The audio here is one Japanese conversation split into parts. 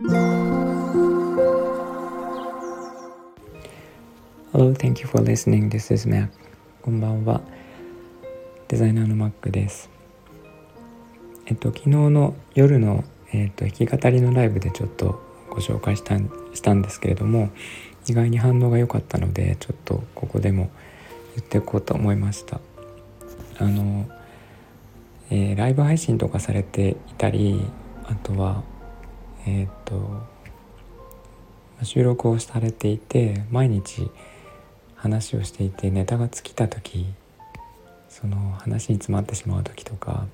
Hello, thank you for listening. This is Mac. こんばんは。デザイナーの Mac です。えっと、昨日の夜の、えっと、弾き語りのライブでちょっとご紹介したしたんですけれども、意外に反応が良かったので、ちょっとここでも言っていこうと思いました。あの、えー、ライブ配信とかされていたり、あとは、えっと、収録をされていて、毎日、話をしていてネタが尽きた時その話に詰まってしまう時とか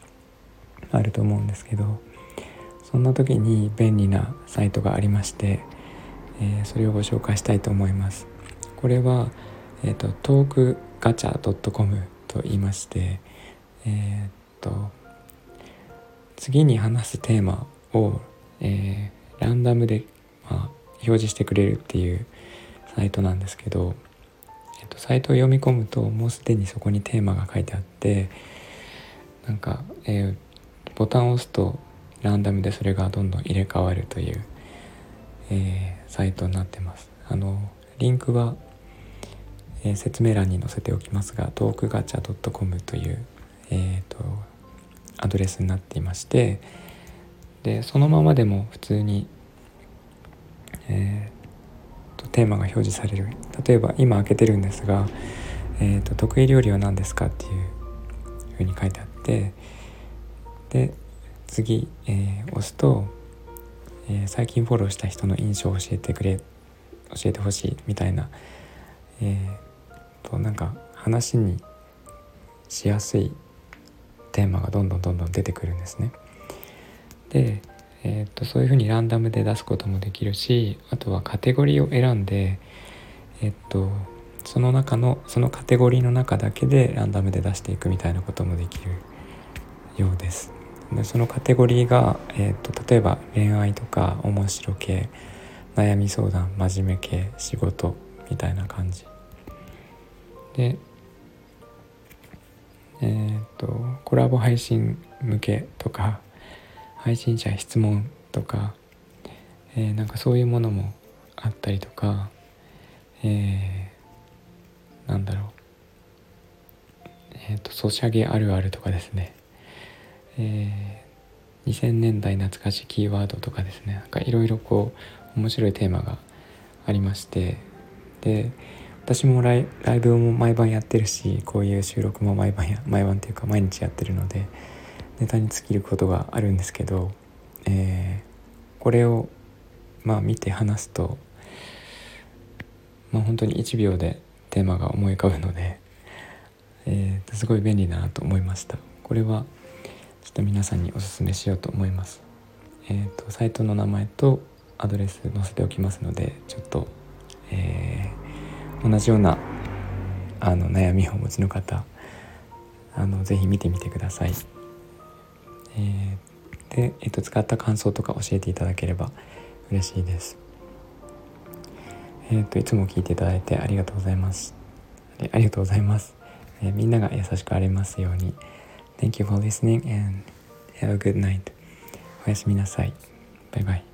あると思うんですけどそんな時に便利なサイトがありまして、えー、それをご紹介したいと思います。これは、えーと、トークガチャ .com と言いまして、えーと、次に話すテーマを、えー、ランダムで、まあ、表示してくれるっていうサイトなんですけどえっと、サイトを読み込むともうすでにそこにテーマが書いてあってなんか、えー、ボタンを押すとランダムでそれがどんどん入れ替わるという、えー、サイトになってます。あのリンクは、えー、説明欄に載せておきますがトークガチャ .com という、えーと、アドレスになっていましてでそのままでも普通に、えとテーマが表示される例えば今開けてるんですが、えーと、得意料理は何ですかっていうふうに書いてあってで次、えー、押すと、えー、最近フォローした人の印象を教えてくれ教えてほしいみたいな、えー、となんか話にしやすいテーマがどんどんどんどん出てくるんですね。でえーと、そういうふうにランダムで出すこともできるしあとはカテゴリーを選んで、えっ、と、その中のそのカテゴリーの中だけでランダムで出していくみたいなこともできるようです。でそのカテゴリーが、えーと、と例えば恋愛とか面白系悩み相談真面目系仕事みたいな感じでえっ、ー、とコラボ配信向けとか配信者質問とか、えー、なんかそういうものもあったりとか、えー、なんだろう。えっ、ー、とソシャゲあるあるとかですね、えー、2000年代懐かしいキーワードとかですね。なんかいろいろこう面白いテーマがありまして。で私もライライブも毎晩やってるしこういう収録も毎晩や毎晩というか毎日やってるのでネタに尽きることがあるんですけど、えー、これをまあ見て話すと、まあ、本当に1秒でテーマが思い浮かぶので、えー、すごい便利だなと思いましたこれはちょっと皆さんにおすすめしようと思いますえっ、ー、とサイトの名前とアドレス載せておきますのでちょっと、えー、同じようなあの悩みをお持ちの方あのぜひ見てみてください。えー、で、えーと、使った感想とか教えていただければ嬉しいです。えっ、ー、といつも聞いていただいてありがとうございます。ありがとうございます。えー、みんなが優しくありますように。Thank you for listening and have a good night. おやすみなさい。バイバイ。